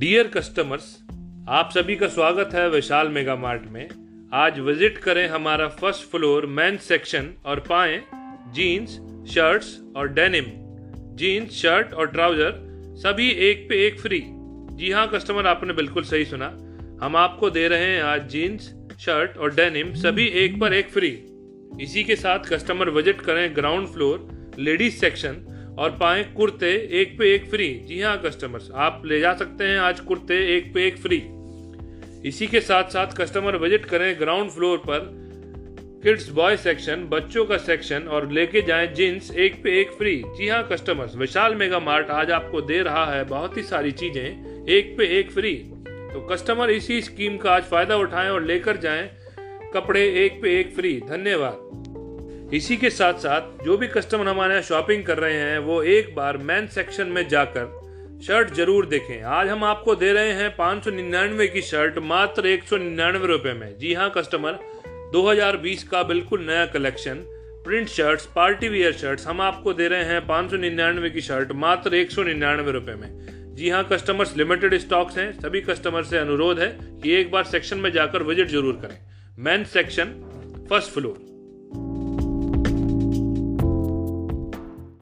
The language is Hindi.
डियर कस्टमर्स आप सभी का स्वागत है विशाल मेगा मार्ट में। आज विज़िट करें हमारा फ़र्स्ट फ्लोर मेन सेक्शन और पाएँ जीन्स शर्ट्स और डेनिम जीन्स शर्ट और ट्राउज़र सभी एक पे एक फ्री जी हाँ कस्टमर आपने बिल्कुल सही सुना। हम आपको दे रहे हैं आज जीन्स शर्ट और डेनिम सभी एक पर एक फ्री इसी के साथ कस्टमर विज़िट करें ग्राउंड फ्लोर लेडीज़ सेक्शन और पाएँ कुर्ते एक पे एक फ्री। जी हाँ कस्टमर्स आप ले जा सकते हैं आज कुर्ते एक पे एक फ्री। इसी के साथ साथ कस्टमर विज़िट करें ग्राउंड फ्लोर पर। किड्स बॉय सेक्शन बच्चों का सेक्शन और लेके जाएँ जींस एक पे एक फ्री। जी हाँ कस्टमर्स विशाल मेगा मार्ट आज आपको दे रहा है बहुत ही सारी चीज़ें एक पे एक फ्री। तो कस्टमर इसी स्कीम का आज फ़ायदा उठाएँ और लेकर जाएँ कपड़े एक पे एक फ्री। धन्यवाद। इसी के साथ साथ जो भी कस्टमर हमारे यहाँ शॉपिंग कर रहे हैं, वो एक बार मैन सेक्शन में जाकर शर्ट ज़रूर देखें। आज हम आपको दे रहे हैं पाँच सौ निन्यानवे की शर्ट मात्र एक सौ निन्यानवे रुपए में। जी हाँ कस्टमर 2020 का बिल्कुल नया collection print shirts party wear shirts हम आपको दे रहे हैं पाँच सौ निन्यानवे की शर्ट मात्र एक सौ निन्यानवे रुपए में। जी हाँ कस्टमर्स लिमिटेड स्टॉक्स हैं, सभी कस्टमर से अनुरोध है कि एक बार सेक्शन में जाकर विज़िट ज़रूर करें। Man section first floor